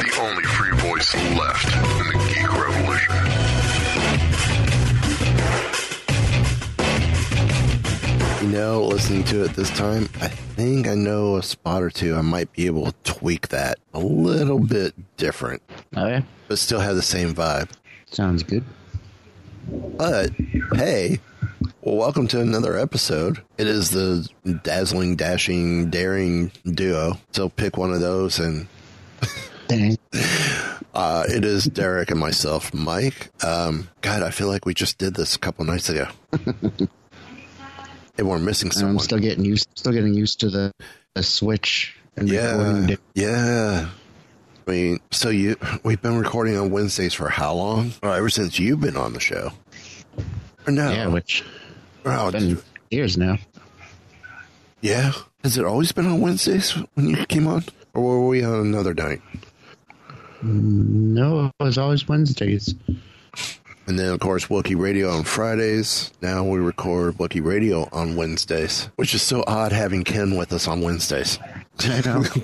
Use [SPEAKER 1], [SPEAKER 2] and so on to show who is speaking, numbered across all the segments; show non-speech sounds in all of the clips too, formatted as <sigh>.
[SPEAKER 1] The only free voice left in the geek revolution.
[SPEAKER 2] You know, listening to it this time, I think I know a spot or two. I might be able to tweak that a little bit different,
[SPEAKER 3] Oh yeah,
[SPEAKER 2] but still have the same vibe.
[SPEAKER 3] sounds good.
[SPEAKER 2] But hey, well, welcome to another episode. It is the dazzling, dashing, daring duo. So pick one of those, and
[SPEAKER 3] Dang. <laughs>
[SPEAKER 2] uh, it is Derek and myself, Mike. Um, God, I feel like we just did this a couple nights ago. and we're missing someone.
[SPEAKER 3] I'm still getting used, still getting used to the, the switch and
[SPEAKER 2] Yeah, yeah. I mean, so you we've been recording on Wednesdays for how long? Oh, ever since you've been on the show. Or no?
[SPEAKER 3] Yeah, which
[SPEAKER 2] oh,
[SPEAKER 3] been years now.
[SPEAKER 2] yeah. Has it always been on Wednesdays when you came on, or were we on another night?
[SPEAKER 3] No, it was always Wednesdays.
[SPEAKER 2] And then, of course, Wookie Radio on Fridays. Now we record Wookie Radio on Wednesdays, which is so odd having Ken with us on Wednesdays.
[SPEAKER 3] I know. <laughs>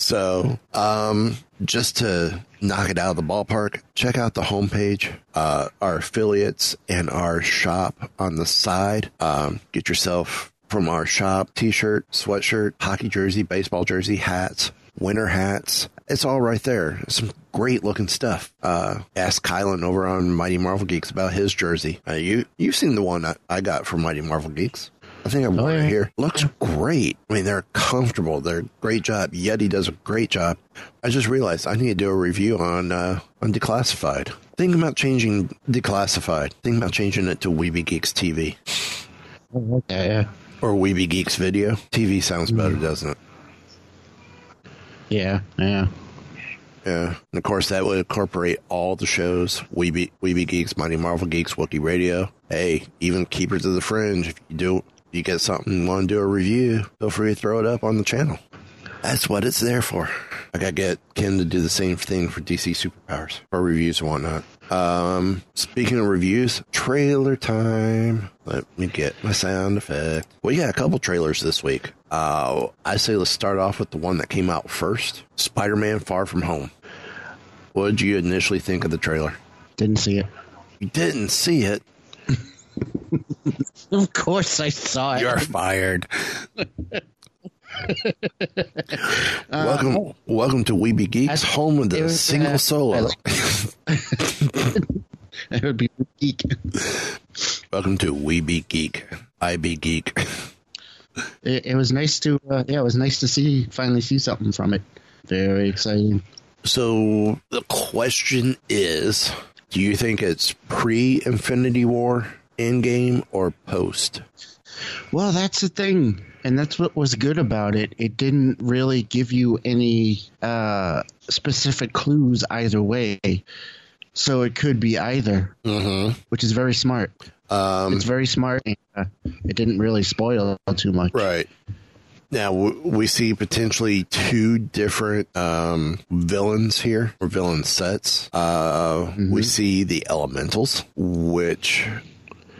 [SPEAKER 2] So, um, just to knock it out of the ballpark, check out the homepage, uh, our affiliates and our shop on the side. Um, get yourself from our shop t-shirt, sweatshirt, hockey jersey, baseball jersey, hats, winter hats. It's all right there. Some great looking stuff. Uh, ask Kylan over on Mighty Marvel Geeks about his jersey. Uh, you, you've seen the one I, I got from Mighty Marvel Geeks. I think I wore
[SPEAKER 3] yeah.
[SPEAKER 2] it here. Looks great. I mean, they're comfortable. They're a great job. Yeti does a great job. I just realized I need to do a review on uh, on Declassified. Thinking about changing Declassified. Thinking about changing it to Weeby Geeks TV
[SPEAKER 3] yeah, yeah,
[SPEAKER 2] or Weeby Geeks Video. TV sounds better, doesn't it?
[SPEAKER 3] Yeah, yeah.
[SPEAKER 2] Yeah. And of course, that would incorporate all the shows Weeby, Weeby Geeks, Mighty Marvel Geeks, Wookie Radio. Hey, even Keepers of the Fringe. If you do, you get something, want to do a review, feel free to throw it up on the channel. That's what it's there for. I gotta get Ken to do the same thing for DC Superpowers for reviews and whatnot. Um, speaking of reviews, trailer time. Let me get my sound effect. We got a couple trailers this week. Uh, I say let's start off with the one that came out first Spider Man Far From Home. What did you initially think of the trailer?
[SPEAKER 3] Didn't see it.
[SPEAKER 2] You didn't see it. <laughs>
[SPEAKER 3] Of course, I saw it.
[SPEAKER 2] You're fired. <laughs> welcome, welcome to Weeby Geeks,
[SPEAKER 3] I-
[SPEAKER 2] home of the
[SPEAKER 3] was,
[SPEAKER 2] single
[SPEAKER 3] uh,
[SPEAKER 2] solo.
[SPEAKER 3] It <laughs> would be geek.
[SPEAKER 2] welcome to Weeby Geek. I be geek.
[SPEAKER 3] It, it was nice to, uh, yeah, it was nice to see finally see something from it. Very exciting.
[SPEAKER 2] So the question is, do you think it's pre Infinity War Endgame or post?
[SPEAKER 3] Well, that's the thing, and that's what was good about it. It didn't really give you any uh, specific clues either way, so it could be either,
[SPEAKER 2] Mm-hmm.
[SPEAKER 3] which is very smart.
[SPEAKER 2] Um,
[SPEAKER 3] It's very smart. Uh, it didn't really spoil too much.
[SPEAKER 2] Right. Now we see potentially two different um, villains here, or villain sets. Uh, We see the elementals, which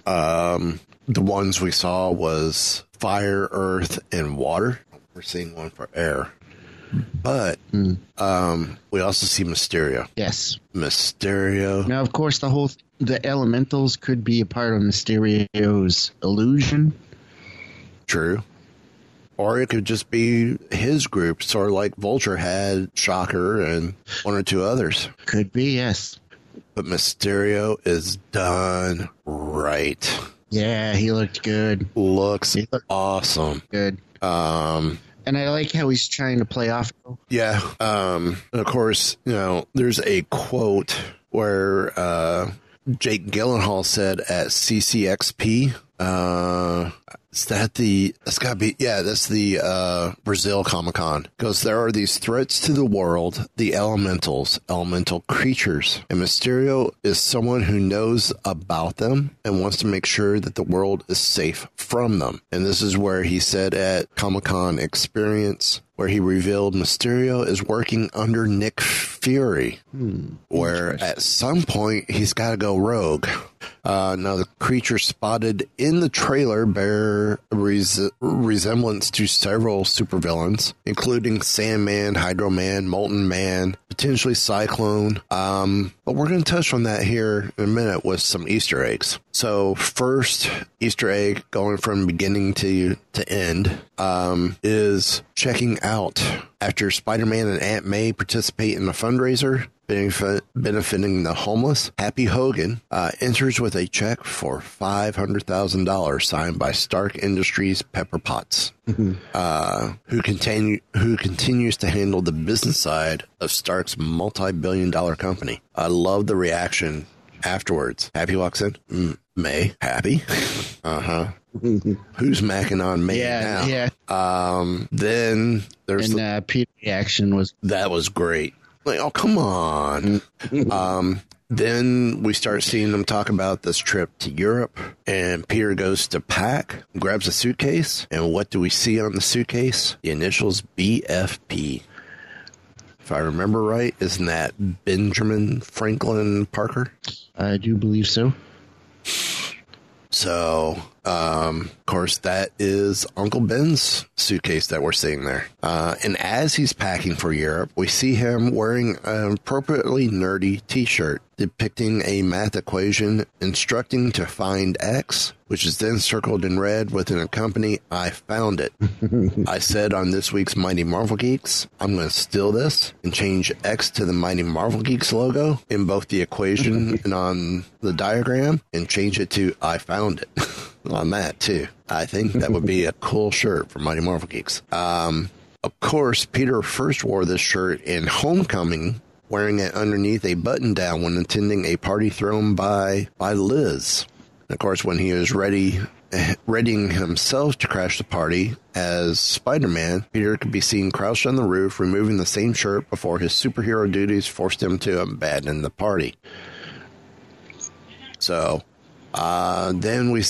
[SPEAKER 2] um, the ones we saw was fire, earth, and water. We're seeing one for air, but um, we also see Mysterio.
[SPEAKER 3] Yes.
[SPEAKER 2] Mysterio.
[SPEAKER 3] Now, of course, the whole the elementals could be a part of Mysterio's illusion.
[SPEAKER 2] True. or it could just be his group, sort of like Vulture had Shocker and one or two others.
[SPEAKER 3] Could be, yes.
[SPEAKER 2] But Mysterio is done right.
[SPEAKER 3] Yeah, he looked good.
[SPEAKER 2] Looks
[SPEAKER 3] He looked-
[SPEAKER 2] awesome.
[SPEAKER 3] Good.
[SPEAKER 2] Um,
[SPEAKER 3] And I like how he's trying to play off.
[SPEAKER 2] Yeah. Um, and of course, you know, there's a quote where uh, Jake Gyllenhaal said at CCXP, uh, is that the, that's gotta be, yeah, that's the uh, Brazil Comic Con. Because there are these threats to the world, the elementals, elemental creatures. And Mysterio is someone who knows about them and wants to make sure that the world is safe from them. And this is where he said at Comic Con Experience, where he revealed Mysterio is working under Nick Fury, hmm, where at some point he's got to go rogue. Uh, now, the creature spotted in the trailer bear res- resemblance to several supervillains, including Sandman, Hydro Man, Molten Man, potentially Cyclone. Um, but we're going to touch on that here in a minute with some Easter eggs. So, first Easter egg going from beginning to to end um, is checking out after Spider-Man and Aunt May participate in a fundraiser benefiting the homeless. Happy Hogan uh, enters with a check for five hundred thousand dollars signed by Stark Industries Pepper Potts, uh, who continue who continues to handle the business side of Stark's multi-billion-dollar company. I love the reaction afterwards. Happy walks in. Mm, May happy. <laughs> uh huh. <laughs> Who's macking on May
[SPEAKER 3] Yeah,
[SPEAKER 2] now?
[SPEAKER 3] yeah.
[SPEAKER 2] Um. Then there's
[SPEAKER 3] And
[SPEAKER 2] the-
[SPEAKER 3] uh, Peter's reaction was,
[SPEAKER 2] that was great. Like, oh, come on. <laughs> um, then we start seeing them talk about this trip to Europe, and Peter goes to pack, grabs a suitcase, and what do we see on the suitcase? The initials BFP. If I remember right, isn't that Benjamin Franklin Parker?
[SPEAKER 3] I do believe so.
[SPEAKER 2] So, um, of course, that is Uncle Ben's suitcase that we're seeing there. Uh, and as he's packing for Europe, we see him wearing an appropriately nerdy t shirt depicting a math equation instructing to find X, which is then circled in red with an accompany I found it. <laughs> I said on this week's Mighty Marvel Geeks, I'm going to steal this and change X to the Mighty Marvel Geeks logo in both the equation <laughs> and on the diagram and change it to I found it <laughs> on that too. I think that would be a cool shirt for Mighty Marvel Geeks. Um, of course, Peter first wore this shirt in Homecoming, wearing it underneath a button down when attending a party thrown by by Liz. And of course, when he was ready, <laughs> readying himself to crash the party as Spider-Man, Peter could be seen crouched on the roof, removing the same shirt before his superhero duties forced him to abandon the party. So, uh, then we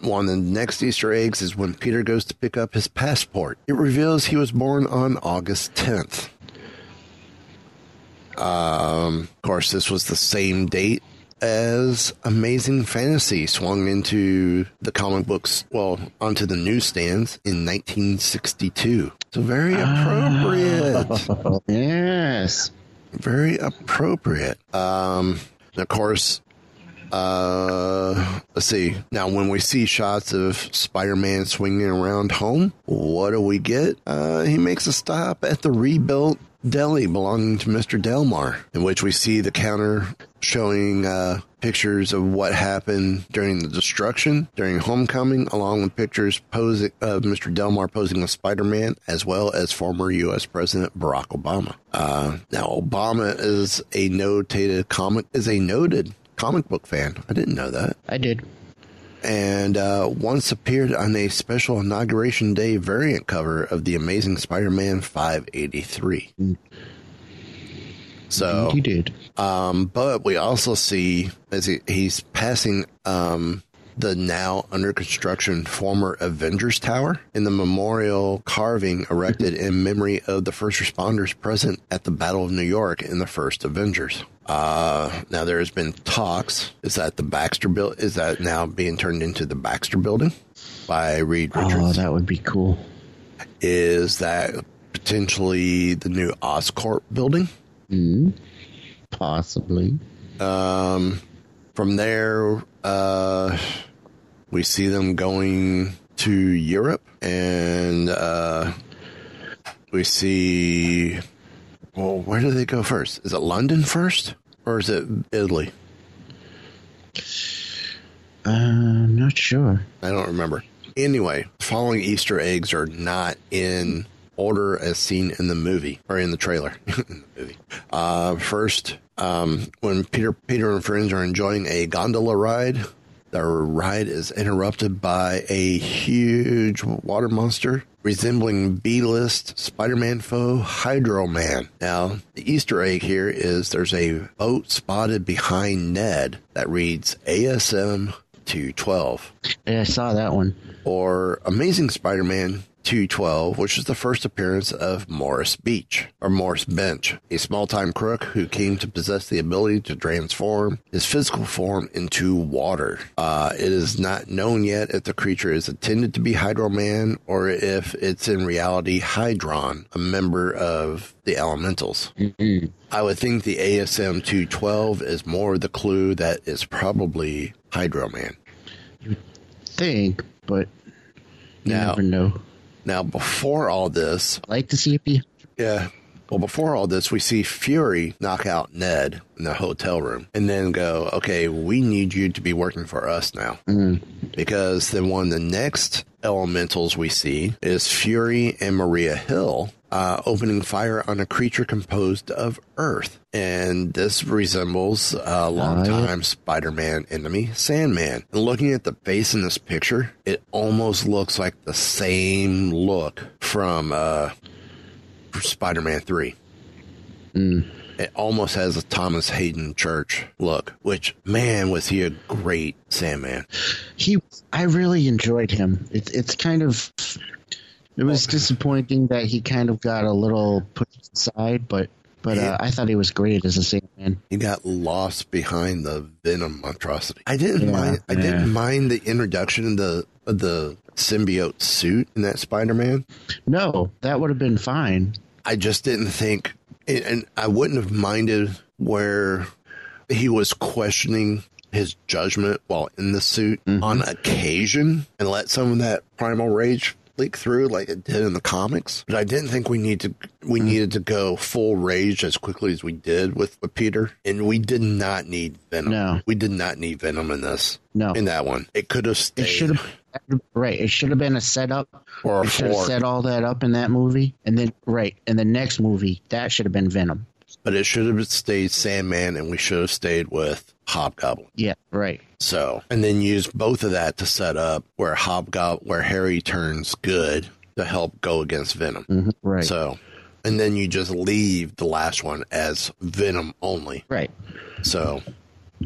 [SPEAKER 2] one of the next Easter eggs is when Peter goes to pick up his passport. It reveals he was born on August 10th. Um, of course, this was the same date as Amazing Fantasy swung into the comic books, well, onto the newsstands in 1962. So very appropriate. <laughs>
[SPEAKER 3] Yes.
[SPEAKER 2] very appropriate. Um, of course, uh, let's see. Now, when we see shots of Spider-Man swinging around home, what do we get? Uh, he makes a stop at the rebuilt deli belonging to Mr. Delmar, in which we see the counter showing uh, pictures of what happened during the destruction during Homecoming, along with pictures posing of Mr. Delmar posing as Spider-Man, as well as former U.S. President Barack Obama. Uh, now, Obama is a notated comic is a noted comic book fan. I didn't know that
[SPEAKER 3] I did.
[SPEAKER 2] And uh, once appeared on a special inauguration day variant cover of the Amazing Spider-Man 583. So,
[SPEAKER 3] he did.
[SPEAKER 2] um, but we also see as he, he's passing um, the now under construction former Avengers Tower and the memorial carving erected in memory of the first responders present at the Battle of New York in the first Avengers. Uh, now there has been talks. Is that the Baxter build? Is that now being turned into the Baxter Building by Reed Richards?
[SPEAKER 3] Oh, that would be cool.
[SPEAKER 2] is that potentially the new Oscorp building?
[SPEAKER 3] Possibly.
[SPEAKER 2] Um, from there, uh, we see them going to Europe, and uh, we see. Well, where do they go first? Is it London first, or is it Italy?
[SPEAKER 3] Uh, I'm not sure.
[SPEAKER 2] I don't remember. Anyway, following Easter eggs are not in order as seen in the movie or in the trailer. <laughs> in the movie. Uh, first, um, when Peter Peter and friends are enjoying a gondola ride, the ride is interrupted by a huge water monster resembling B-list Spider-Man foe Hydro Man. Now, the Easter egg here is there's a boat spotted behind Ned that reads ASM 212
[SPEAKER 3] Yeah, I saw that one.
[SPEAKER 2] or Amazing Spider-Man 212, which is the first appearance of Morris Beach or Morris Bench, a small-time crook who came to possess the ability to transform his physical form into water. Uh, it is not known yet if the creature is intended to be Hydro Man or if it's in reality Hydron, a member of the Elementals. I would think the ASM 212 is more the clue that it's probably Hydro Man.
[SPEAKER 3] You think, but you
[SPEAKER 2] Now-
[SPEAKER 3] never know.
[SPEAKER 2] Now, before all this,
[SPEAKER 3] I'd like to see it be.
[SPEAKER 2] yeah, well, before all this, we see Fury knock out Ned in the hotel room and then go, okay, we need you to be working for us now. Mm-hmm. Because then one of the next elementals we see is Fury and Maria Hill uh, opening fire on a creature composed of earth. And this resembles a longtime Spider Man enemy, Sandman. And looking at the face in this picture, it almost looks like the same look from uh, Spider Man 3. It almost has a Thomas Haden Church look, which, man, was he a great Sandman.
[SPEAKER 3] He, I really enjoyed him. It's it's kind of, it was disappointing that he kind of got a little put aside, but but uh, I thought he was great as a Sandman.
[SPEAKER 2] He got lost behind the Venom monstrosity. I didn't
[SPEAKER 3] Yeah,
[SPEAKER 2] mind. I
[SPEAKER 3] yeah.
[SPEAKER 2] didn't mind the introduction of the of the symbiote suit in that Spider-Man.
[SPEAKER 3] No, that would have been fine.
[SPEAKER 2] I just didn't think, and- and I wouldn't have minded where he was questioning his judgment while in the suit on occasion, and let some of that primal rage leak through like it did in the comics. But I didn't think we need to we mm-hmm. needed to go full rage as quickly as we did with, with Peter, and we did not need Venom.
[SPEAKER 3] No.
[SPEAKER 2] we did not need Venom in this.
[SPEAKER 3] No.
[SPEAKER 2] in that one, it could have
[SPEAKER 3] It
[SPEAKER 2] stayed.
[SPEAKER 3] should have right. It should have been a setup.
[SPEAKER 2] Or a
[SPEAKER 3] it should have set all that up in that movie, and then right in the next movie that should have been Venom.
[SPEAKER 2] but it should have stayed Sandman, and we should have stayed with Hobgoblin.
[SPEAKER 3] Yeah, right.
[SPEAKER 2] So, and then use both of that to set up where Hobgoblin, where Harry turns good to help go against Venom.
[SPEAKER 3] Mhm, Right.
[SPEAKER 2] So, and then you just leave the last one as Venom only.
[SPEAKER 3] right.
[SPEAKER 2] So,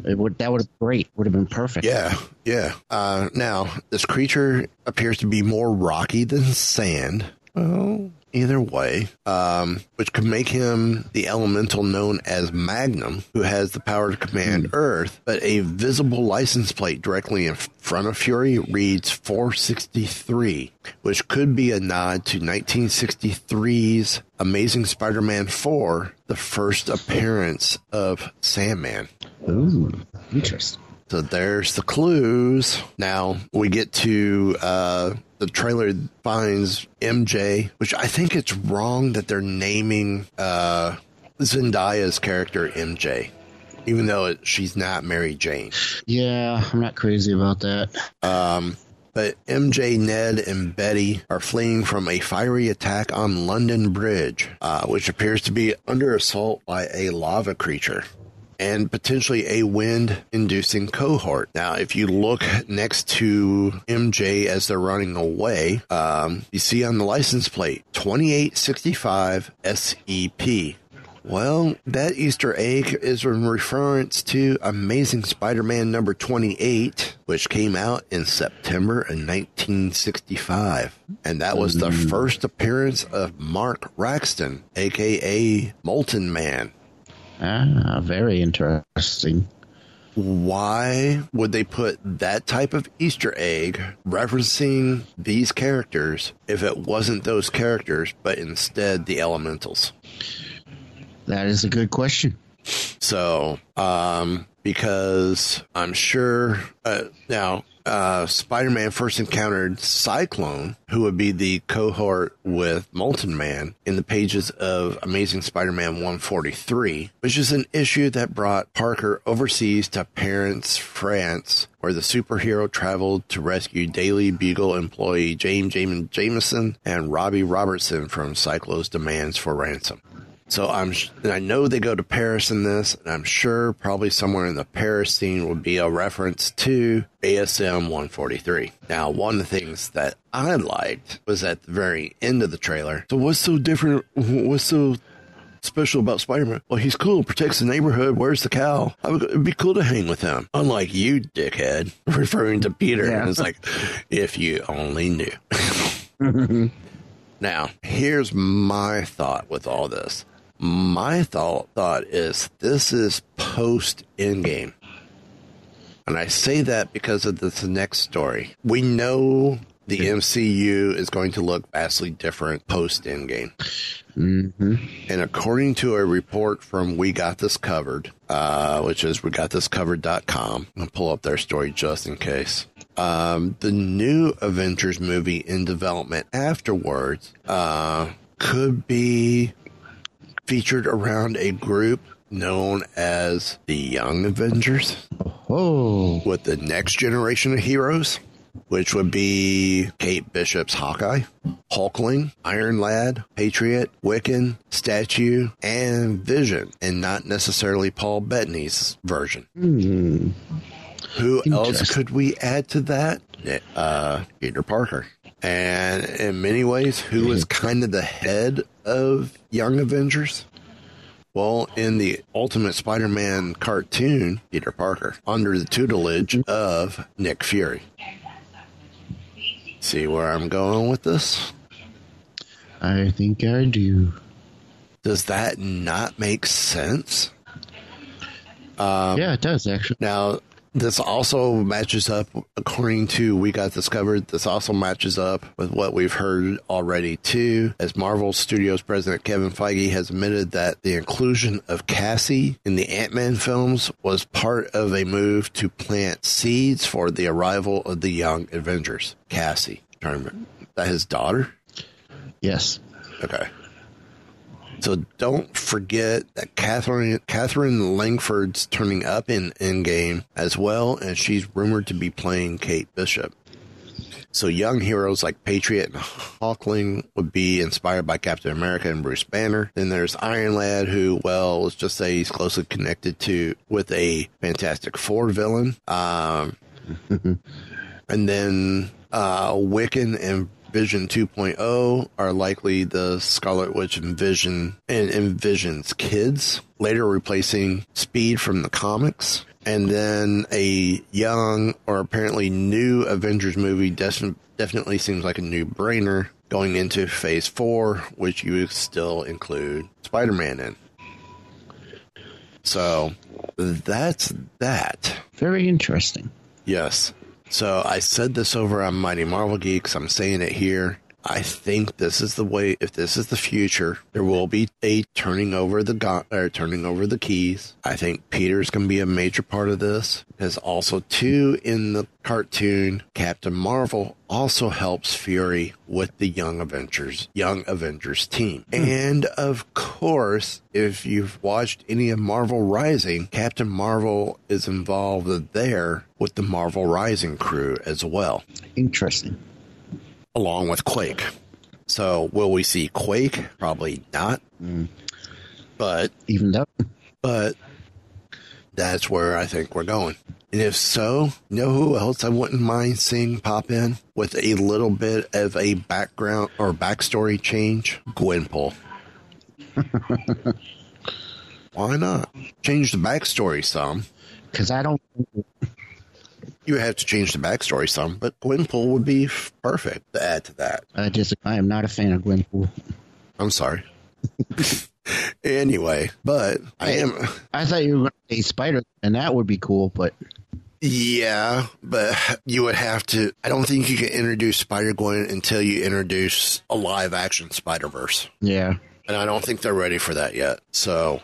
[SPEAKER 3] It would that would have great. Would have been perfect.
[SPEAKER 2] yeah, yeah. Uh, now, this creature appears to be more rocky than sand. Well, either way, um, which could make him the elemental known as Magnum, who has the power to command Earth, but a visible license plate directly in front of Fury reads 463, which could be a nod to 1963's Amazing Spider Man 4, the first appearance of Sandman.
[SPEAKER 3] Ooh, interesting.
[SPEAKER 2] So there's the clues. Now we get to uh, the trailer finds MJ, which I think it's wrong that they're naming uh, Zendaya's character MJ, even though it, she's not Mary Jane.
[SPEAKER 3] Yeah, I'm not crazy about that.
[SPEAKER 2] But MJ, Ned, and Betty are fleeing from a fiery attack on London Bridge, uh, which appears to be under assault by a lava creature and potentially a wind inducing cohort. Now, if you look next to MJ as they're running away, um, you see on the license plate 2865 SEP. Well, that Easter egg is in reference to Amazing Spider Man number 28, which came out in September of 1965. And that was the first appearance of Mark Raxton, aka Molten Man.
[SPEAKER 3] Ah, very interesting.
[SPEAKER 2] Why would they put that type of Easter egg referencing these characters if it wasn't those characters, but instead the elementals?
[SPEAKER 3] That is a good question.
[SPEAKER 2] So, um, because I'm sure uh, now uh, Spider Man first encountered Cyclone, who would be the cohort with Molten Man, in the pages of Amazing Spider Man 143, which is an issue that brought Parker overseas to Paris, France, where the superhero traveled to rescue Daily Bugle employee James Jameson and Robbie Robertson from Cyclone's demands for ransom. So I'm, and I know they go to Paris in this, and I'm sure probably somewhere in the Paris scene would be a reference to ASM 143. Now, one of the things that I liked was at the very end of the trailer. So what's so different? What's so special about Spider-Man? Well, he's cool, protects the neighborhood, wears the cowl. I would, it'd be cool to hang with him. Unlike you, dickhead, <laughs> referring to Peter.
[SPEAKER 3] Yeah.
[SPEAKER 2] It's like, if you only knew. <laughs> Mm-hmm. Now, here's my thought with all this. My thought thought is this is post Endgame. And I say that because of this next story. We know the MCU is going to look vastly different post Endgame. And according to a report from We Got This Covered, uh, which is we got this covered.com, I'll pull up their story just in case. Um, the new Avengers movie in development afterwards uh, could be featured around a group known as the Young Avengers
[SPEAKER 3] Oh,
[SPEAKER 2] with the next generation of heroes, which would be Kate Bishop's Hawkeye, Hulkling, Iron Lad, Patriot, Wiccan, Statue, and Vision, and not necessarily Paul Bettany's version. Who else could we add to that? Uh, Peter Parker. And in many ways, who is <laughs> kind of the head of Young Avengers? Well, in the Ultimate Spider Man cartoon, Peter Parker, under the tutelage of Nick Fury. See where I'm going with this?
[SPEAKER 3] I think I do.
[SPEAKER 2] Does that not make sense?
[SPEAKER 3] Um, yeah, it does actually.
[SPEAKER 2] Now, this also matches up, according to We Got Discovered, this also matches up with what we've heard already, too, as Marvel Studios president Kevin Feige has admitted that the inclusion of Cassie in the Ant Man films was part of a move to plant seeds for the arrival of the young Avengers. Cassie, that his daughter?
[SPEAKER 3] Yes.
[SPEAKER 2] Okay. So don't forget that Katherine Katherine Langford's turning up in Endgame as well, and she's rumored to be playing Kate Bishop. So young heroes like Patriot and Hulkling would be inspired by Captain America and Bruce Banner. Then there's Iron Lad, who, well, let's just say he's closely connected to with a Fantastic Four villain. Um, <laughs> and then uh, Wiccan and Vision 2.0 are likely the Scarlet Witch and Vision and Envision's kids, later replacing Speed from the comics. And then a young or apparently new Avengers movie des- definitely seems like a new brainer going into phase four, which you would still include Spider Man in. So that's that.
[SPEAKER 3] Very interesting.
[SPEAKER 2] Yes. So I said this over on Mighty Marvel Geeks. I'm saying it here. I think this is the way. If this is the future, there will be a turning over the or turning over the keys. I think Peter's going to be a major part of this. Because also too in the cartoon, Captain Marvel also helps Fury with the Young Avengers, Young Avengers team. Hmm. And of course, if you've watched any of Marvel Rising, Captain Marvel is involved there with the Marvel Rising crew as well
[SPEAKER 3] Interesting.
[SPEAKER 2] Along with Quake. So will we see Quake? Probably not. Mm. But
[SPEAKER 3] Even though
[SPEAKER 2] but that's where I think we're going. And if so, you know who else I wouldn't mind seeing pop in with a little bit of a background or backstory change? Gwenpool. <laughs> Why not? Change the backstory some.
[SPEAKER 3] because I don't.
[SPEAKER 2] You have to change the backstory some, but Gwenpool would be f- perfect to add to that.
[SPEAKER 3] I just I am not a fan of Gwenpool.
[SPEAKER 2] I'm sorry. <laughs> anyway, but I am.
[SPEAKER 3] I thought you were going to say Spider, and that would be cool. But
[SPEAKER 2] Yeah, but you would have to. I don't think you can introduce Spider Gwen until you introduce a live action Spider Verse.
[SPEAKER 3] yeah,
[SPEAKER 2] And I don't think they're ready for that yet. So,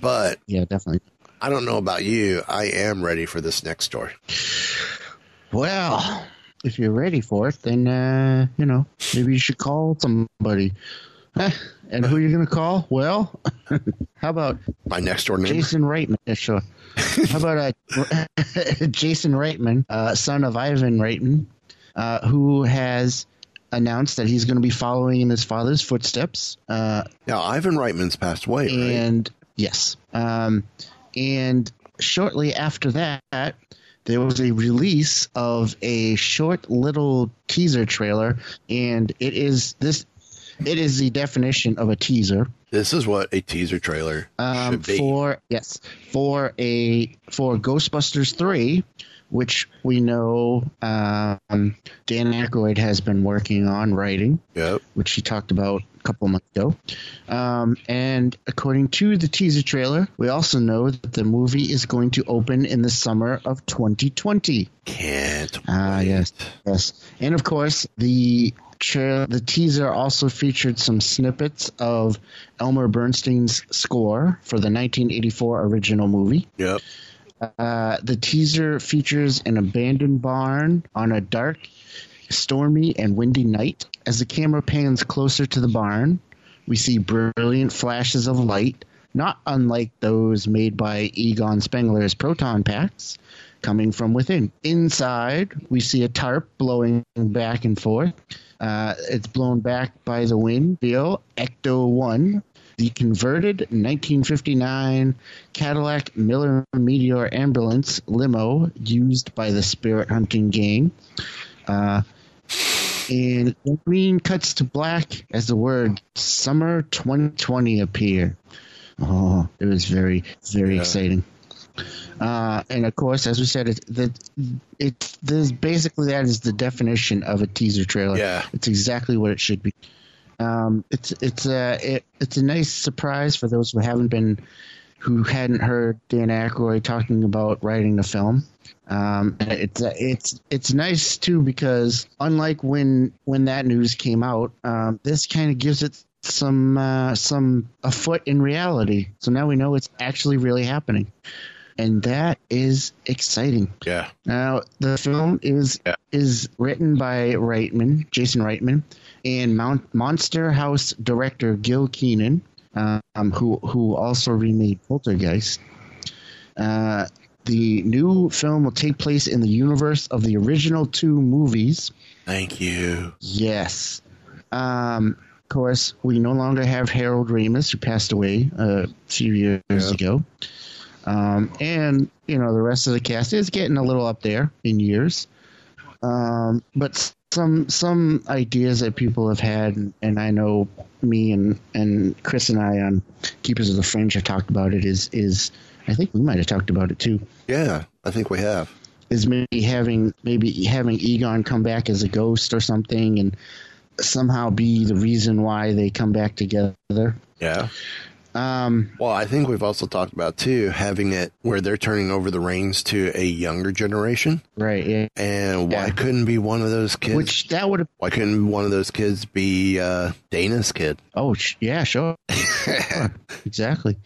[SPEAKER 2] but
[SPEAKER 3] yeah, definitely.
[SPEAKER 2] I don't know about you. I am ready for this next story.
[SPEAKER 3] Well, if you're ready for it, then uh, you know maybe you should call somebody. <laughs> And who are you going to call? Well, <laughs> how about
[SPEAKER 2] My next door neighbor.
[SPEAKER 3] Jason Reitman? Yeah, sure. <laughs> How about uh, Jason Reitman, uh, son of Ivan Reitman, uh, who has announced that he's going to be following in his father's footsteps. Uh,
[SPEAKER 2] Now, Ivan Reitman's passed away, right?
[SPEAKER 3] and yes, um, and shortly after that, there was a release of a short little teaser trailer, and it is this. It is the definition of a teaser
[SPEAKER 2] This is what a teaser trailer
[SPEAKER 3] um,
[SPEAKER 2] should be.
[SPEAKER 3] for yes for a for Ghostbusters three, which we know um, Dan Aykroyd has been working on writing
[SPEAKER 2] Yep.
[SPEAKER 3] which he talked about couple months ago. Um, and according to the teaser trailer, we also know that the movie is going to open in the summer of 2020.
[SPEAKER 2] Can't
[SPEAKER 3] Ah,
[SPEAKER 2] wait.
[SPEAKER 3] yes, yes. And of course, the tra- the teaser also featured some snippets of Elmer Bernstein's score for the 1984 original movie.
[SPEAKER 2] Yep.
[SPEAKER 3] Uh, the teaser features an abandoned barn on a dark, stormy, and windy night. As the camera pans closer to the barn, we see brilliant flashes of light, not unlike those made by Egon Spengler's proton packs, coming from within. Inside, we see a tarp blowing back and forth. Uh, it's blown back by the wind. Bill Ecto 1, the converted 1959 Cadillac Miller Meteor ambulance limo used by the spirit hunting gang. Uh, and green cuts to black as the word summer 2020 appear. Oh, it was very, very
[SPEAKER 2] Yeah.
[SPEAKER 3] exciting. Uh, and of course, as we said, it, the, it, this basically that is the definition of a teaser trailer.
[SPEAKER 2] Yeah.
[SPEAKER 3] It's exactly what it should be. Um, it's it's a it, it's a nice surprise for those who haven't been who hadn't heard Dan Aykroyd talking about writing the film. Um, it's it's it's nice too because unlike when when that news came out, um, this kind of gives it some uh, some a foot in reality. So now we know it's actually really happening, and that is exciting.
[SPEAKER 2] Yeah.
[SPEAKER 3] Now the film is
[SPEAKER 2] Yeah.
[SPEAKER 3] is written by Reitman, Jason Reitman, and Mount, Monster House director Gil Kenan, um, who who also remade Poltergeist. Uh, the new film will take place in the universe of the original two movies.
[SPEAKER 2] Thank you.
[SPEAKER 3] Yes. Um, of course, we no longer have Harold Ramis, who passed away a few years
[SPEAKER 2] Yeah.
[SPEAKER 3] ago. Um, and, you know, the rest of the cast is getting a little up there in years. Um, but some some ideas that people have had, and, and I know me and, and Chris and I on Keepers of the Fringe have talked about it, is, is I think we might have talked about it too
[SPEAKER 2] Yeah, I think we have.
[SPEAKER 3] is maybe having maybe having Egon come back as a ghost or something and somehow be the reason why they come back together.
[SPEAKER 2] Yeah.
[SPEAKER 3] Um,
[SPEAKER 2] Well, I think we've also talked about too having it where they're turning over the reins to a younger generation,
[SPEAKER 3] right. Yeah.
[SPEAKER 2] and why
[SPEAKER 3] Yeah.
[SPEAKER 2] couldn't be one of those kids?
[SPEAKER 3] Which that would
[SPEAKER 2] why couldn't one of those kids be uh, Dana's kid?
[SPEAKER 3] Oh, sh- yeah, sure. <laughs> Sure. exactly.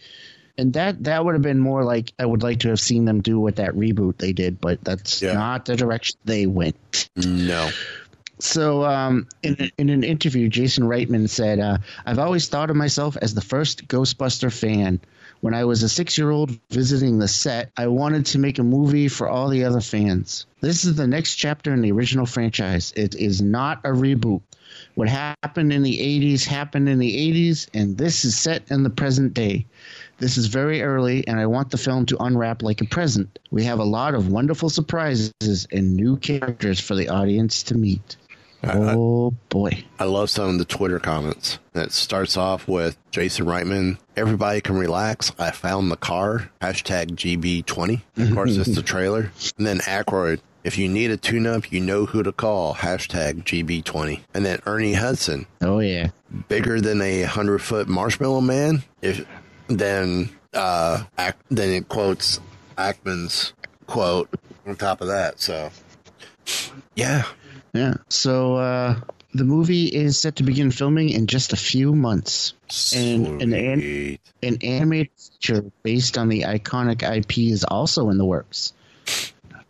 [SPEAKER 3] And that that would have been more like I would like to have seen them do with that reboot they did, but that's
[SPEAKER 2] Yeah.
[SPEAKER 3] not the direction they went.
[SPEAKER 2] No.
[SPEAKER 3] So, um, in, in an interview, Jason Reitman said, uh, I've always thought of myself as the first Ghostbuster fan. When I was a six year old visiting the set, I wanted to make a movie for all the other fans. This is the next chapter in the original franchise. It is not a reboot. What happened in the 80s happened in the 80s, and this is set in the present day. This is very early, and I want the film to unwrap like a present. We have a lot of wonderful surprises and new characters for the audience to meet. Oh boy.
[SPEAKER 2] I love some of the Twitter comments. That starts off with Jason Reitman. Everybody can relax. I found the car. Hashtag GB20. Of course, it's the trailer. And then Aykroyd. If you need a tune up, you know who to call. Hashtag GB20. And then Ernie Hudson.
[SPEAKER 3] Oh yeah.
[SPEAKER 2] Bigger than a hundred foot marshmallow man. If then uh then it quotes Ackman's quote on top of that. So yeah,
[SPEAKER 3] Yeah. So uh the movie is set to begin filming in just a few months. And an, an, an animated feature based on the iconic IP is also in the works.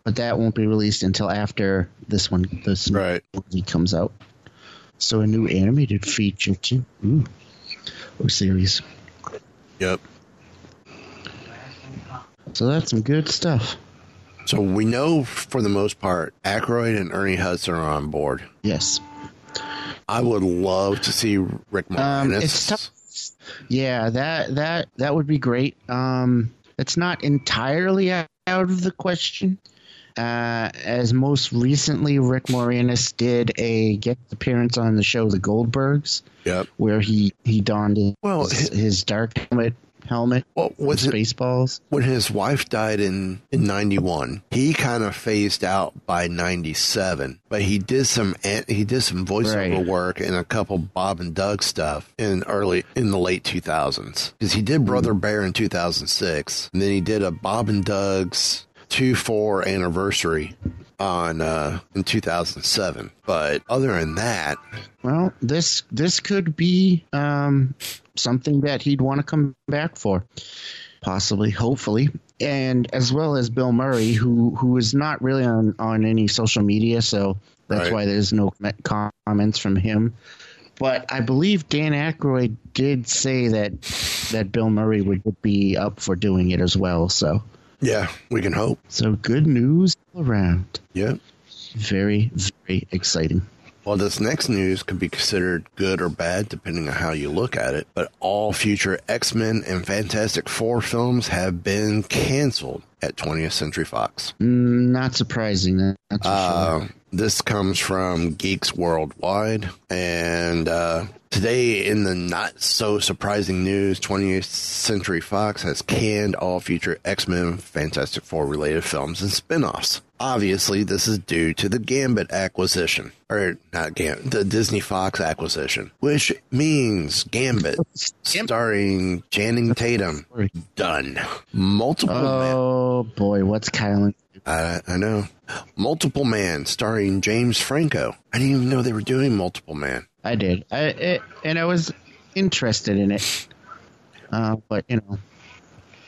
[SPEAKER 3] but that won't be released until after this one this
[SPEAKER 2] Right.
[SPEAKER 3] movie comes out. So a new animated feature too, Ooh. or series.
[SPEAKER 2] Yep.
[SPEAKER 3] So that's some good stuff.
[SPEAKER 2] So we know for the most part, Aykroyd and Ernie Hudson are on board.
[SPEAKER 3] Yes.
[SPEAKER 2] I would love to see Rick
[SPEAKER 3] Um,
[SPEAKER 2] Moranis.
[SPEAKER 3] it's tough. Yeah, that that that would be great. Um, it's not entirely out of the question. Uh, as most recently, Rick Moranis did a guest appearance on the show The Goldbergs,
[SPEAKER 2] Yep.
[SPEAKER 3] where he he donned his,
[SPEAKER 2] Well,
[SPEAKER 3] his, dark helmet helmet
[SPEAKER 2] Well, it,
[SPEAKER 3] spaceballs.
[SPEAKER 2] when his wife died in in 91 he kind of phased out by 97 but he did some he did some voiceover
[SPEAKER 3] Right.
[SPEAKER 2] work and a couple bob and doug stuff in early in the late 2000s because he did brother bear in 2006 and then he did a bob and doug's 2-4 anniversary on uh in 2007 but other than that
[SPEAKER 3] Well, this this could be um, something that he'd want to come back for, possibly, hopefully, and as well as Bill Murray, who who is not really on on any social media, so that's
[SPEAKER 2] Right.
[SPEAKER 3] why there's no comments from him. But I believe Dan Aykroyd did say that that Bill Murray would be up for doing it as well. So
[SPEAKER 2] yeah we can hope
[SPEAKER 3] so good news all around.
[SPEAKER 2] yeah
[SPEAKER 3] Very very exciting.
[SPEAKER 2] Well, this next news could be considered good or bad depending on how you look at it, but all future X Men and Fantastic Four films have been canceled at 20th Century Fox.
[SPEAKER 3] Mm, Not surprising. That's for sure.
[SPEAKER 2] This comes from Geeks Worldwide, and uh, today in the not so surprising news, 20th Century Fox has canned all future X Men, Fantastic Four related films and spin offs. Obviously, this is due to the Gambit acquisition, or not Gambit, the Disney Fox acquisition, which means Gambit, starring Channing Tatum, done. Multiple men.
[SPEAKER 3] Oh boy, what's Kylan?
[SPEAKER 2] I, I know. Multiple Man, starring James Franco. I didn't even know they were doing Multiple Man.
[SPEAKER 3] I did. I it, and I was interested in it. Uh, but you know,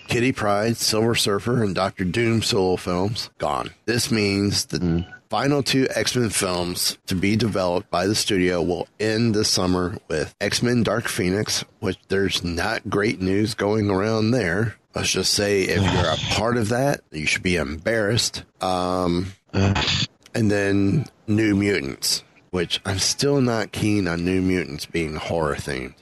[SPEAKER 2] Kitty Pryde, Silver Surfer, and Doctor Doom solo films gone. This means the final two X Men films to be developed by the studio will end this summer with X Men Dark Phoenix, which there's not great news going around there. Let's just say if you're a part of that, you should be embarrassed. Um, and then New Mutants, which I'm still not keen on New Mutants being horror themed.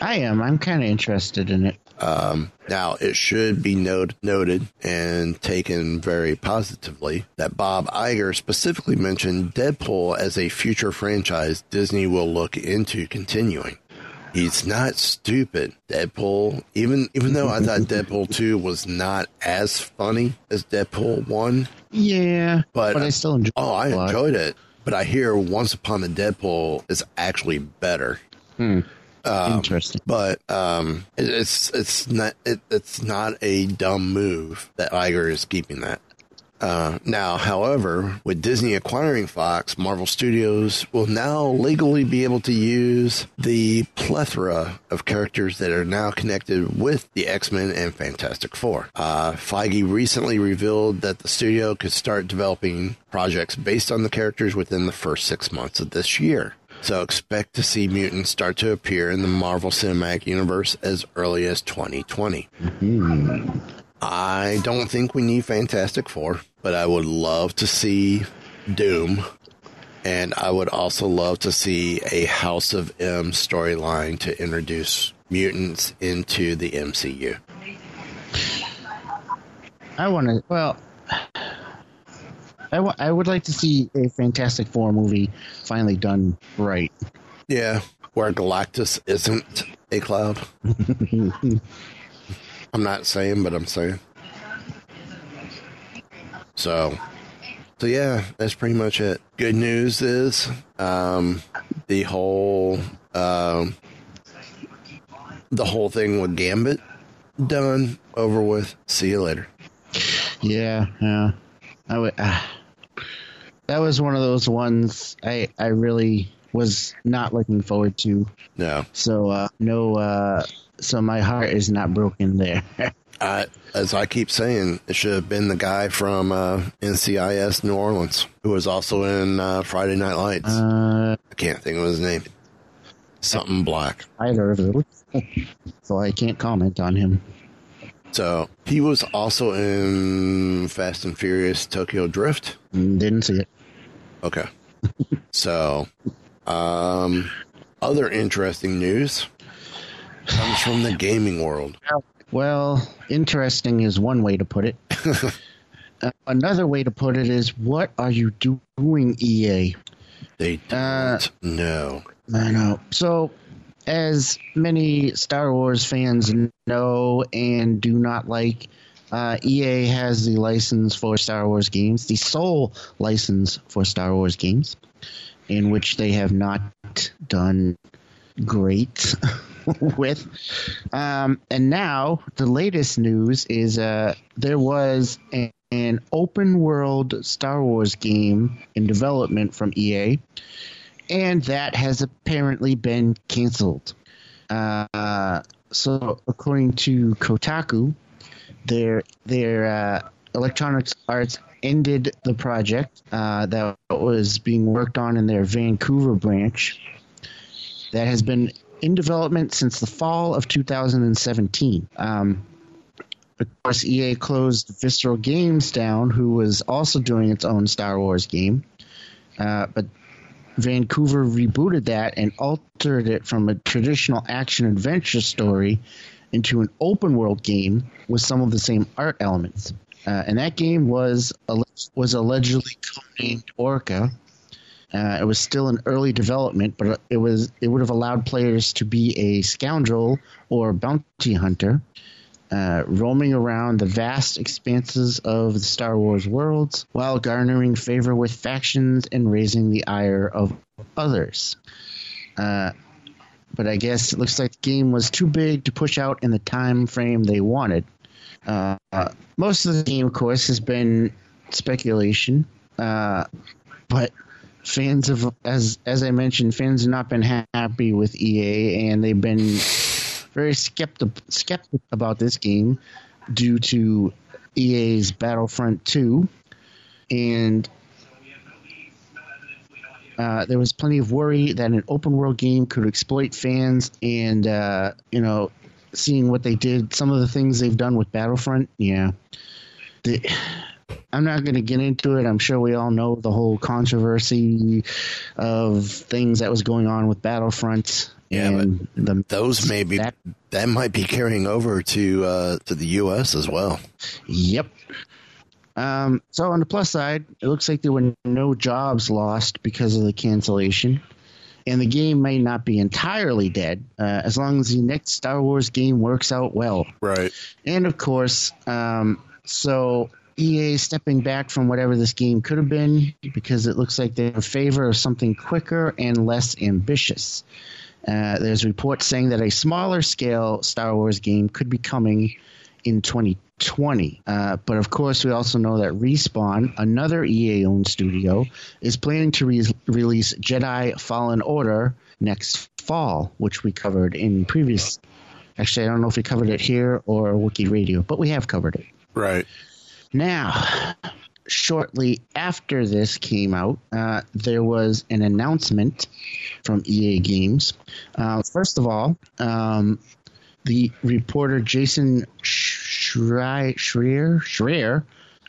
[SPEAKER 3] I am. I'm kind of interested in it.
[SPEAKER 2] Um, now, it should be note, noted and taken very positively that Bob Iger specifically mentioned Deadpool as a future franchise Disney will look into continuing. He's not stupid. Deadpool, even even though I thought Deadpool <laughs> 2 was not as funny as Deadpool 1,
[SPEAKER 3] Yeah,
[SPEAKER 2] But-
[SPEAKER 3] but I still enjoy.
[SPEAKER 2] oh, I enjoyed it. But I hear Once Upon a Deadpool is actually better.
[SPEAKER 3] Interesting.
[SPEAKER 2] but um, it, it's it's not it, it's not a dumb move that Iger is keeping that. Uh, now, however, with Disney acquiring Fox, Marvel Studios will now legally be able to use the plethora of characters that are now connected with the X Men and Fantastic Four. Uh, Feige recently revealed that the studio could start developing projects based on the characters within the first six months of this year. So expect to see mutants start to appear in the Marvel Cinematic Universe as early as 2020. I don't think we need Fantastic Four, but I would love to see Doom. And I would also love to see a House of M storyline to introduce mutants into the MCU.
[SPEAKER 3] I want to. Well, I I would like to see a Fantastic Four movie finally done right.
[SPEAKER 2] Yeah, where Galactus isn't a cloud. <laughs> I'm not saying, but I'm saying. So, so yeah, that's pretty much it. Good news is, um, the whole, um, the whole thing with Gambit done, over with. See you later.
[SPEAKER 3] Yeah, yeah. I would. Uh, that was one of those ones I I really was not looking forward to.
[SPEAKER 2] No,
[SPEAKER 3] So uh, no. Uh, so my heart is not broken there. <laughs>
[SPEAKER 2] I, as I keep saying, it should have been the guy from uh, NCIS New Orleans who was also in uh, Friday Night Lights.
[SPEAKER 3] Uh,
[SPEAKER 2] I can't think of his name. Something black.
[SPEAKER 3] either of those. <laughs> so I can't comment on him.
[SPEAKER 2] So he was also in Fast and Furious Tokyo Drift.
[SPEAKER 3] Mm, Didn't see it.
[SPEAKER 2] Okay. so, um, other interesting news comes from the gaming world.
[SPEAKER 3] Well, interesting is one way to put it. <laughs> uh, another way to put it is, what are you doing, EA?
[SPEAKER 2] They don't
[SPEAKER 3] Uh,
[SPEAKER 2] know.
[SPEAKER 3] I know. So, as many Star Wars fans know and do not like, uh, EA has the license for Star Wars games, the sole license for Star Wars games, in which they have not done great <laughs> <laughs> with. Um, and now the latest news is uh, there was a- an open world Star Wars game in development from EA and that has apparently been canceled. Uh, so, according to Kotaku, their their uh, Electronics Arts ended the project uh, that was being worked on in their Vancouver branch. That has been in development since the fall of 2017. Um, of course, EA closed Visceral Games down, who was also doing its own Star Wars game. Uh, but Vancouver rebooted that and altered it from a traditional action adventure story into an open world game with some of the same art elements. Uh, and that game was was allegedly codenamed Orca. Uh, it was still in early development, but it was it would have allowed players to be a scoundrel or bounty hunter, uh, roaming around the vast expanses of the Star Wars worlds while garnering favor with factions and raising the ire of others. Uh, but I guess it looks like the game was too big to push out in the time frame they wanted. Uh, most of the game, of course, has been speculation, uh, but fans have, as as I mentioned, fans have not been ha- happy with EA, and they've been very skeptic skeptic about this game due to EA's Battlefront 2 and uh, there was plenty of worry that an open world game could exploit fans and uh, you know seeing what they did some of the things they've done with Battlefront yeah. The, I'm not going to get into it. I'm sure we all know the whole controversy of things that was going on with Battlefront.
[SPEAKER 2] Yeah,
[SPEAKER 3] and the,
[SPEAKER 2] Those may be
[SPEAKER 3] that-
[SPEAKER 2] that might be carrying over to uh, to the U.S. as well.
[SPEAKER 3] Yep. Um, so on the plus side, it looks like there were no jobs lost because of the cancellation, and the game may not be entirely dead uh, as long as the next Star Wars game works out well.
[SPEAKER 2] Right.
[SPEAKER 3] And of course, um, so EA stepping back from whatever this game could have been because it looks like they're in favor of something quicker and less ambitious. Uh, there's reports saying that a smaller scale Star Wars game could be coming in 2020. Uh, but of course, we also know that Respawn, another EA owned studio, is planning to re- release Jedi Fallen Order next fall, which we covered in previous. Actually, I don't know if we covered it here or Wiki Radio, but we have covered it.
[SPEAKER 2] Right.
[SPEAKER 3] Now, shortly after this came out, uh, there was an announcement from EA Games. Uh, first of all, um, the reporter Jason Schreier, Schreier,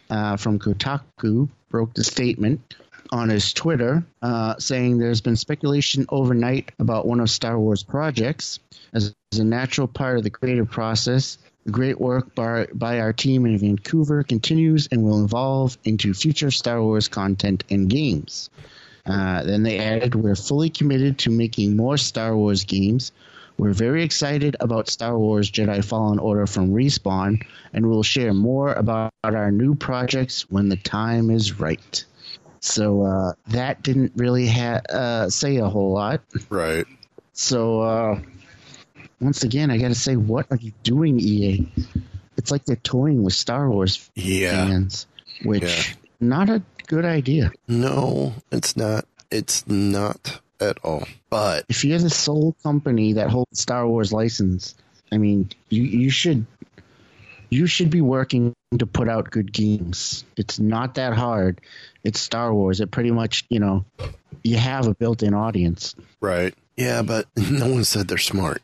[SPEAKER 3] uh, from Kotaku broke the statement on his Twitter uh, saying there's been speculation overnight about one of Star Wars projects. As a natural part of the creative process, the great work by, by our team in Vancouver continues and will evolve into future Star Wars content and games. Uh, then they added, We're fully committed to making more Star Wars games. We're very excited about Star Wars Jedi Fallen Order from Respawn, and we'll share more about our new projects when the time is right. So uh, that didn't really ha- uh, say a whole lot.
[SPEAKER 2] Right.
[SPEAKER 3] So uh, once again, I got to say, what are you doing, EA? It's like they're toying with Star Wars
[SPEAKER 2] Yeah.
[SPEAKER 3] fans, which
[SPEAKER 2] Yeah.
[SPEAKER 3] not a good idea.
[SPEAKER 2] No, it's not. It's not at all. But
[SPEAKER 3] If you're the sole company that holds Star Wars license, I mean, you you should you should be working to put out good games. It's not that hard. It's Star Wars. It pretty much, you know, you have a built-in audience.
[SPEAKER 2] Right. Yeah, but <laughs> no one said they're smart.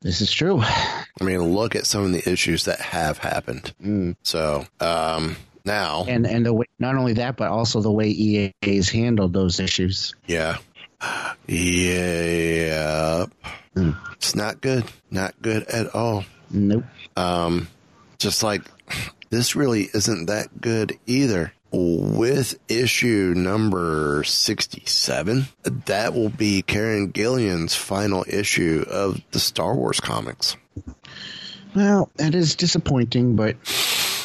[SPEAKER 3] This is true.
[SPEAKER 2] I mean, look at some of the issues that have happened.
[SPEAKER 3] Mm.
[SPEAKER 2] So, um, now,
[SPEAKER 3] And and the way, not only that, but also the way EA's handled those issues.
[SPEAKER 2] yeah. <sighs> Yeah.
[SPEAKER 3] Mm.
[SPEAKER 2] It's not good. Not good at all.
[SPEAKER 3] Nope.
[SPEAKER 2] Um, just like <sighs> this really isn't that good either. With issue number 67, that will be Kieron Gillen's final issue of the Star Wars comics.
[SPEAKER 3] Well, that is disappointing, but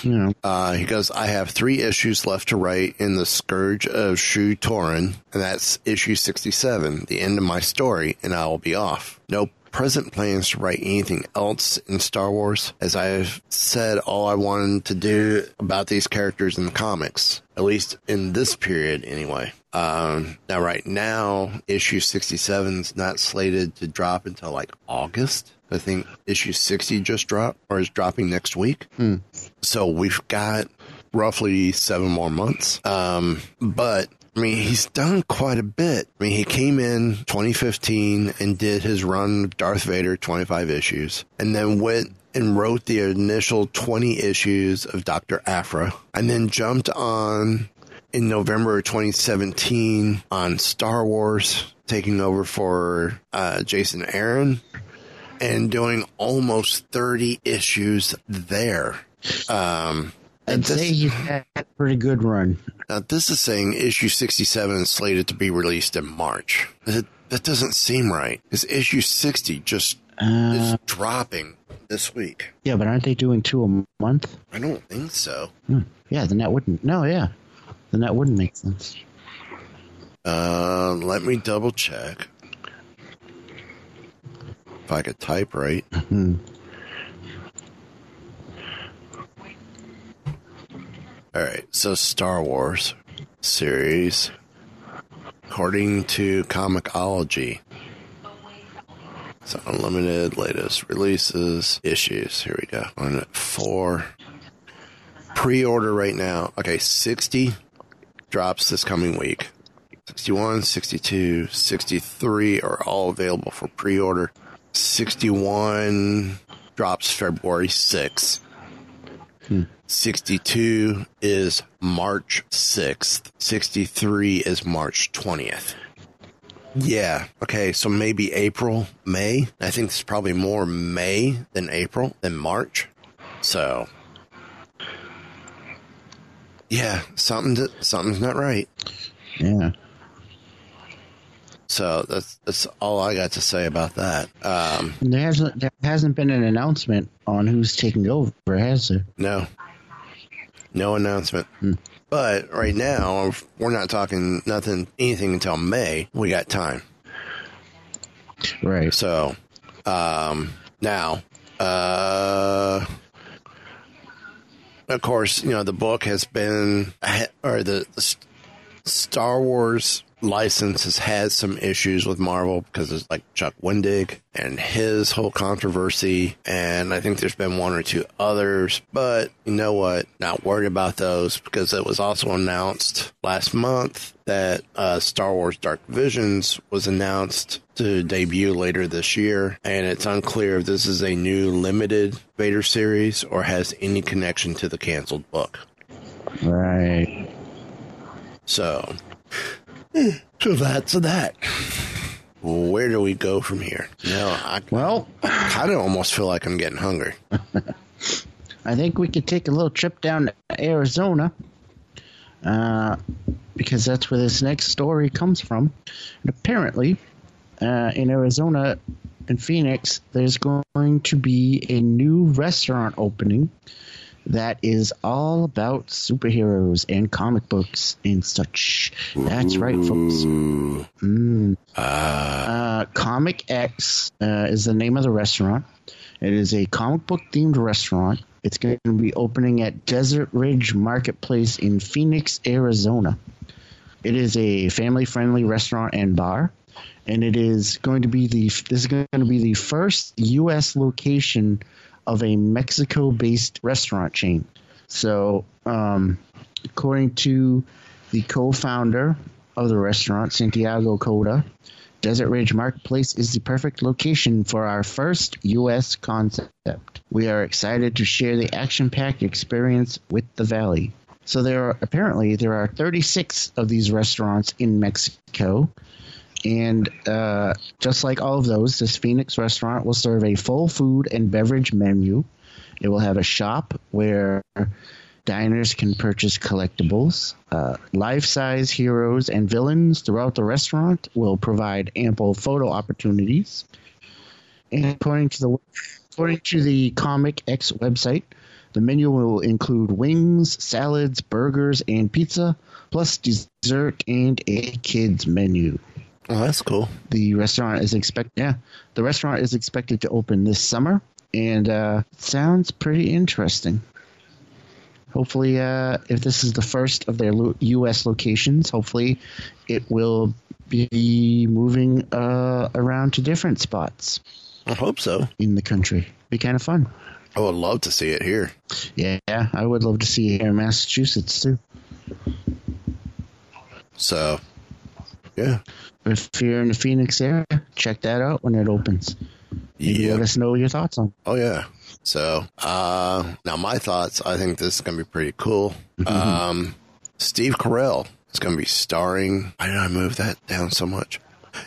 [SPEAKER 3] you know,
[SPEAKER 2] Uh, he goes, I have three issues left to write in The Scourge of Shu Torun, and that's issue 67, the end of my story, and I will be off. No present plans to write anything else in Star Wars, as I've said all I wanted to do about these characters in the comics, at least in this period anyway. Um, now, right now, issue 67 is not slated to drop until like August. I think issue 60 just dropped, or is dropping next week. So we've got roughly seven more months. Um, but I mean, he's done quite a bit. I mean, he came in 2015 and did his run Darth Vader 25 issues and then went and wrote the initial 20 issues of Dr. Aphra and then jumped on in November of 2017 on Star Wars, taking over for uh, Jason Aaron and doing almost 30 issues there. Um,
[SPEAKER 3] I'd
[SPEAKER 2] this-
[SPEAKER 3] say he's had a pretty good run.
[SPEAKER 2] now, this is saying issue 67 is slated to be released in March. That, that doesn't seem right. Is issue 60 just
[SPEAKER 3] Uh,
[SPEAKER 2] is dropping this week.
[SPEAKER 3] yeah, but aren't they doing two a month?
[SPEAKER 2] I don't think so.
[SPEAKER 3] Hmm. Yeah, then that wouldn't. No, yeah, then that wouldn't make sense.
[SPEAKER 2] Uh, let me double check. If I could type right. All right, so Star Wars series, according to Comixology, so unlimited latest releases, issues. Here we go. On four. Pre-order right now. Okay, 60 drops this coming week. 61, 62, 63 are all available for pre-order. 61 drops February 6th. 62 is March 6th. 63 is March 20th. Yeah. Okay. So maybe April, May. I think it's probably more May than April than March. So, yeah, something to, something's not right.
[SPEAKER 3] Yeah.
[SPEAKER 2] So that's that's all I got to say about that. Um,
[SPEAKER 3] there hasn't there hasn't been an announcement on who's taking over, has there?
[SPEAKER 2] no, no announcement. But right now, we're not talking nothing, anything until May. We got time.
[SPEAKER 3] Right.
[SPEAKER 2] So, um, now, uh, of course, you know, the book has been, or the, the Star Wars license has had some issues with Marvel because it's like Chuck Wendig and his whole controversy. And I think there's been one or two others, but you know what? Not worried about those because it was also announced last month that uh, Star Wars Dark Visions was announced to debut later this year, and it's unclear if this is a new limited Vader series or has any connection to the canceled book.
[SPEAKER 3] Right.
[SPEAKER 2] So, so that's that. Where do we go from here? No, I
[SPEAKER 3] Well, I
[SPEAKER 2] kind of almost feel like I'm getting hungry. <laughs>
[SPEAKER 3] I think we could take a little trip down to Arizona, uh, because that's where this next story comes from. And apparently, uh, in Arizona, in Phoenix, there's going to be a new restaurant opening that is all about superheroes and comic books and such. That's right, folks. Mm. Uh, Comic X uh, is the name of the restaurant. It is a comic book themed restaurant. It's going to be opening at Desert Ridge Marketplace in Phoenix, Arizona. It is a family friendly restaurant and bar, and it is going to be the this is going to be the first U.S. location of a Mexico based restaurant chain. So, um, according to the co founder of the restaurant, Santiago Coda, Desert Ridge Marketplace is the perfect location for our first U.S. concept. We are excited to share the action packed experience with the Valley. So there are apparently there are 36 of these restaurants in Mexico, and uh, just like all of those, this Phoenix restaurant will serve a full food and beverage menu. It will have a shop where diners can purchase collectibles. Uh, Life size heroes and villains throughout the restaurant will provide ample photo opportunities. And according to the according to the Comic X website, the menu will include wings, salads, burgers, and pizza, plus dessert and a kids menu.
[SPEAKER 2] Oh, that's cool.
[SPEAKER 3] The restaurant is expect yeah, the restaurant is expected to open this summer, and uh, sounds pretty interesting. Hopefully, uh, if this is the first of their U.S. locations, hopefully it will be moving uh, around to different spots
[SPEAKER 2] I hope so.
[SPEAKER 3] in the country. Be kind of fun.
[SPEAKER 2] I would love to see it here.
[SPEAKER 3] Yeah, I would love to see it here in Massachusetts too.
[SPEAKER 2] So, yeah.
[SPEAKER 3] If you're in the Phoenix area, check that out when it opens.
[SPEAKER 2] Yeah.
[SPEAKER 3] let us know your thoughts on.
[SPEAKER 2] Oh yeah. So uh now my thoughts, I think this is gonna be pretty cool. Um Steve Carell is gonna be starring why did I move that down so much?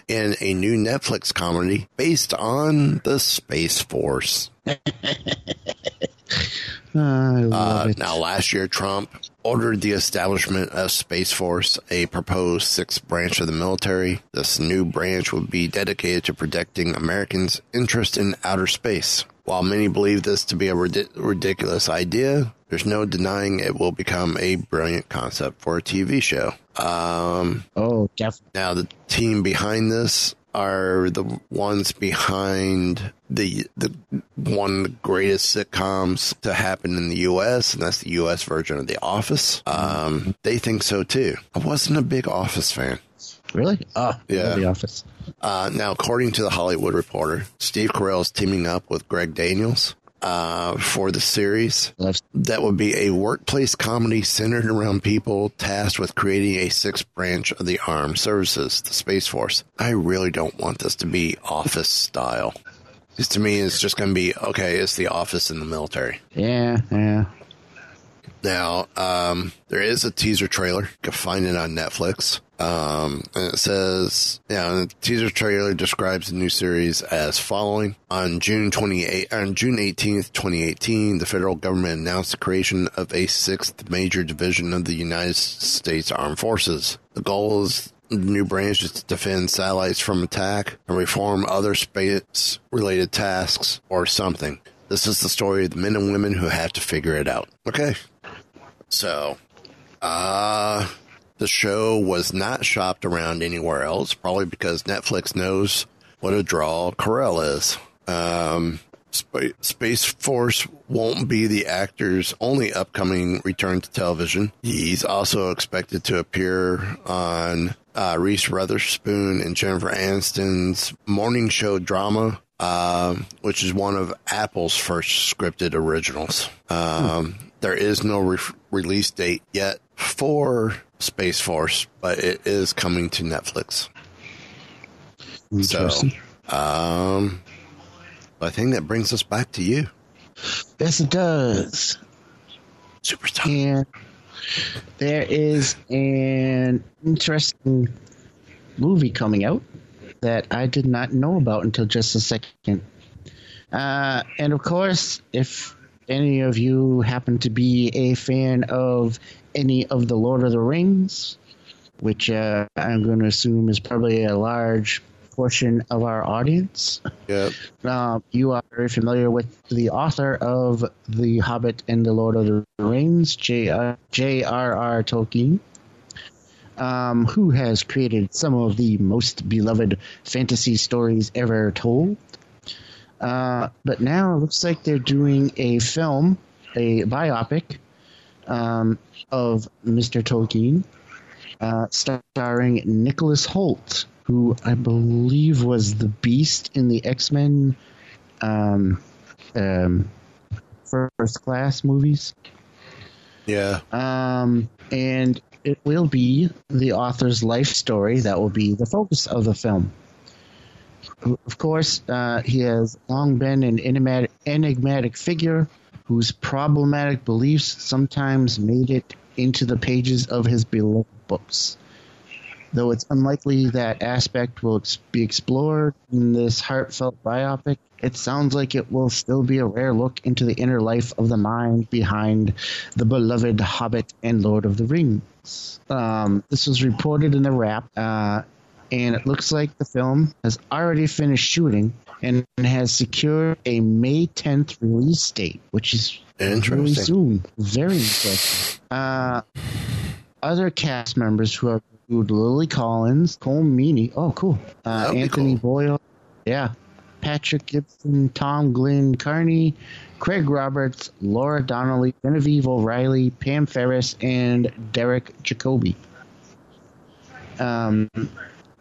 [SPEAKER 2] In a new Netflix comedy based on the Space Force. <laughs>
[SPEAKER 3] I love
[SPEAKER 2] Uh,
[SPEAKER 3] it.
[SPEAKER 2] now, last year, Trump ordered the establishment of Space Force, a proposed sixth branch of the military. This new branch would be dedicated to protecting Americans' interest in outer space. While many believe this to be a rid- ridiculous idea, there's no denying it will become a brilliant concept for a TV show. Um,
[SPEAKER 3] Oh, definitely.
[SPEAKER 2] now, the team behind this are the ones behind the the one of the greatest sitcoms to happen in the U.S. and that's the U.S. version of The Office. Um, they think so too. I wasn't a big Office fan.
[SPEAKER 3] Really? Oh,
[SPEAKER 2] Yeah.
[SPEAKER 3] The Office.
[SPEAKER 2] Uh, now, according to the Hollywood Reporter, Steve Carell is teaming up with Greg Daniels uh, for the series. That would be a workplace comedy centered around people tasked with creating a sixth branch of the armed services, the Space Force. I really don't want this to be office style. To me is just going to be okay, it's the office in the military.
[SPEAKER 3] Yeah, yeah.
[SPEAKER 2] Now, um, there is a teaser trailer. You can find it on Netflix. Um, and it says, yeah, the teaser trailer describes the new series as following. On June 28, on June 18th, 2018, the federal government announced the creation of a sixth major division of the United States Armed Forces. The goal is the new branch is to defend satellites from attack and reform other space related tasks or something. This is the story of the men and women who have to figure it out. Okay. So, uh, the show was not shopped around anywhere else, probably because Netflix knows what a draw Carell is. Um, Sp- Space Force won't be the actor's only upcoming return to television. He's also expected to appear on uh, Reese Witherspoon and Jennifer Aniston's morning show drama, um, which is one of Apple's first scripted originals. Um, There is no re- release date yet for Space Force, but it is coming to Netflix. So, um, I think that brings us back to you,
[SPEAKER 3] yes, it does.
[SPEAKER 2] superstar.
[SPEAKER 3] And there is an interesting movie coming out that I did not know about until just a second. Uh, and of course, if any of you happen to be a fan of any of the Lord of the Rings, which uh, I'm going to assume is probably a large portion of our audience,
[SPEAKER 2] Yep. <laughs>
[SPEAKER 3] uh, you are very familiar with the author of The Hobbit and the Lord of the Rings, J.R.R. Tolkien, um, who has created some of the most beloved fantasy stories ever told. Uh, but now it looks like they're doing a film, a biopic um, of Mr. Tolkien, uh, starring Nicholas Hoult, who I believe was the Beast in the X Men um, um, First Class movies.
[SPEAKER 2] Yeah.
[SPEAKER 3] Um, and it will be the author's life story that will be the focus of the film. Of course, uh, he has long been an enigmatic, enigmatic figure whose problematic beliefs sometimes made it into the pages of his beloved books. Though it's unlikely that aspect will be explored in this heartfelt biopic, it sounds like it will still be a rare look into the inner life of the mind behind the beloved Hobbit and Lord of the Rings. Um, this was reported in the Wrap, uh, and it looks like the film has already finished shooting and has secured a May 10th release date, which is really soon. Very interesting. Uh, other cast members who are include Lily Collins, Colm Meaney, oh cool, uh, Anthony
[SPEAKER 2] cool.
[SPEAKER 3] Boyle, yeah, Patrick Gibson, Tom Glynn Carney, Craig Roberts, Laura Donnelly, Genevieve O'Reilly, Pam Ferris, and Derek Jacobi. Um,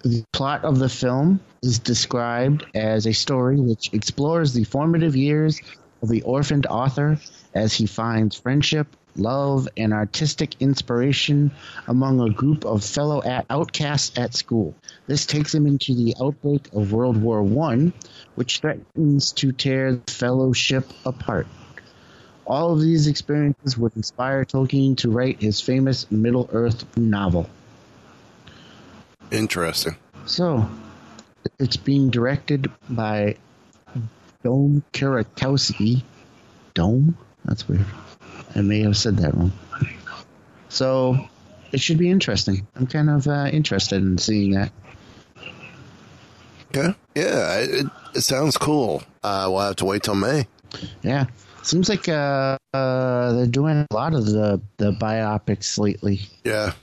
[SPEAKER 3] the plot of the film is described as a story which explores the formative years of the orphaned author as he finds friendship, love, and artistic inspiration among a group of fellow outcasts at school. This takes him into the outbreak of World War One, which threatens to tear the fellowship apart. All of these experiences would inspire Tolkien to write his famous Middle Earth novel.
[SPEAKER 2] Interesting.
[SPEAKER 3] So, it's being directed by Dome Kuratowski. Dome? That's weird. I may have said that wrong. So, it should be interesting. I'm kind of uh, interested in seeing that.
[SPEAKER 2] Okay. Yeah, it, it sounds cool. Uh, we'll have to wait till May.
[SPEAKER 3] Yeah. Seems like uh, uh, they're doing a lot of the, the biopics lately.
[SPEAKER 2] Yeah.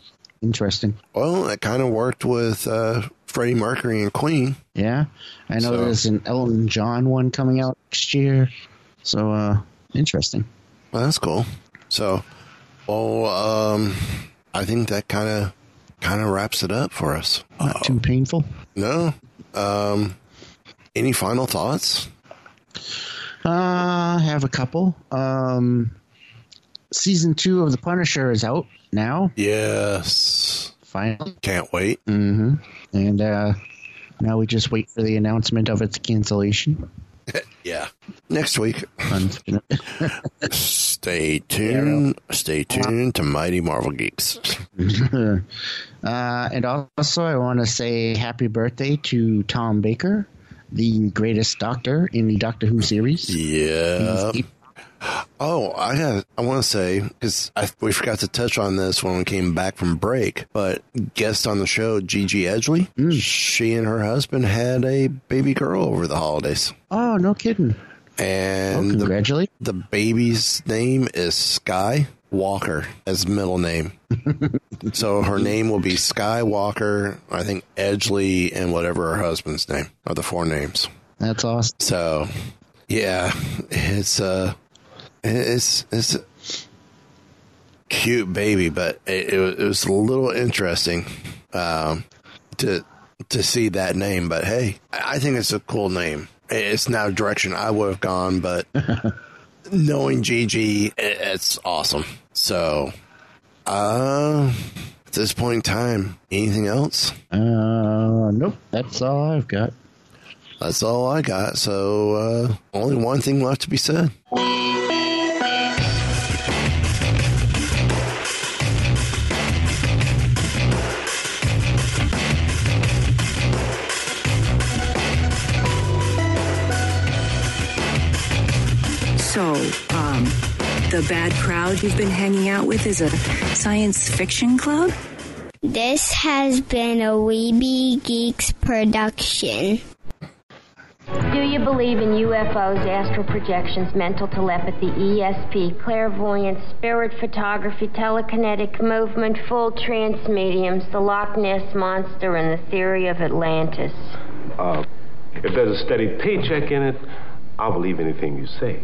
[SPEAKER 3] Interesting.
[SPEAKER 2] Well, it kind of worked with uh, Freddie Mercury and Queen.
[SPEAKER 3] Yeah. I know
[SPEAKER 2] So-
[SPEAKER 3] there's an Elton John one coming out next year. So, uh, interesting.
[SPEAKER 2] Well, that's cool. So, well, um, I think that kind of kind of wraps it up for us.
[SPEAKER 3] Not too painful.
[SPEAKER 2] No. Um, any final thoughts?
[SPEAKER 3] Uh, I have a couple. Um, season two of The Punisher is out now,
[SPEAKER 2] Yes.
[SPEAKER 3] finally.
[SPEAKER 2] Can't wait.
[SPEAKER 3] hmm And uh, now we just wait for the announcement of its cancellation. <laughs>
[SPEAKER 2] Yeah. Next week. <laughs> Stay tuned. Stay tuned to Mighty Marvel Geeks. <laughs>
[SPEAKER 3] uh, and also, I want to say happy birthday to Tom Baker, the greatest doctor in the Doctor Who series.
[SPEAKER 2] Yeah.
[SPEAKER 3] He's-
[SPEAKER 2] Oh, I have. I want to say because we forgot to touch on this when we came back from break. But guest on the show, Gigi Edgley, she and her husband had a baby girl over the holidays,
[SPEAKER 3] Oh, no kidding. Oh,
[SPEAKER 2] and the, the baby's name is Sky Walker as middle name. <laughs> so her name will be Sky Walker. I think Edgley and whatever her husband's name are the four names.
[SPEAKER 3] That's awesome.
[SPEAKER 2] So, yeah, it's uh, it's it's a cute baby, but it, it, was, a little interesting um, to to see that name. But hey, I think it's a cool name. It's not a direction I would have gone, but <laughs> knowing Gigi, it, it's awesome. So, uh, at this point in time, anything else?
[SPEAKER 3] Uh, nope. That's all I've got.
[SPEAKER 2] That's all I got. So, uh, only one thing left to be said.
[SPEAKER 4] Um, the bad crowd you've been hanging out with is a science fiction club?
[SPEAKER 5] This has been a Weeby Geeks production.
[SPEAKER 6] Do you believe in UFOs, astral projections, mental telepathy, ESP, clairvoyance, spirit photography, telekinetic movement, full trance mediums, the Loch Ness Monster, and the theory of Atlantis?
[SPEAKER 7] Uh, if there's a steady paycheck in it, I'll believe anything you say.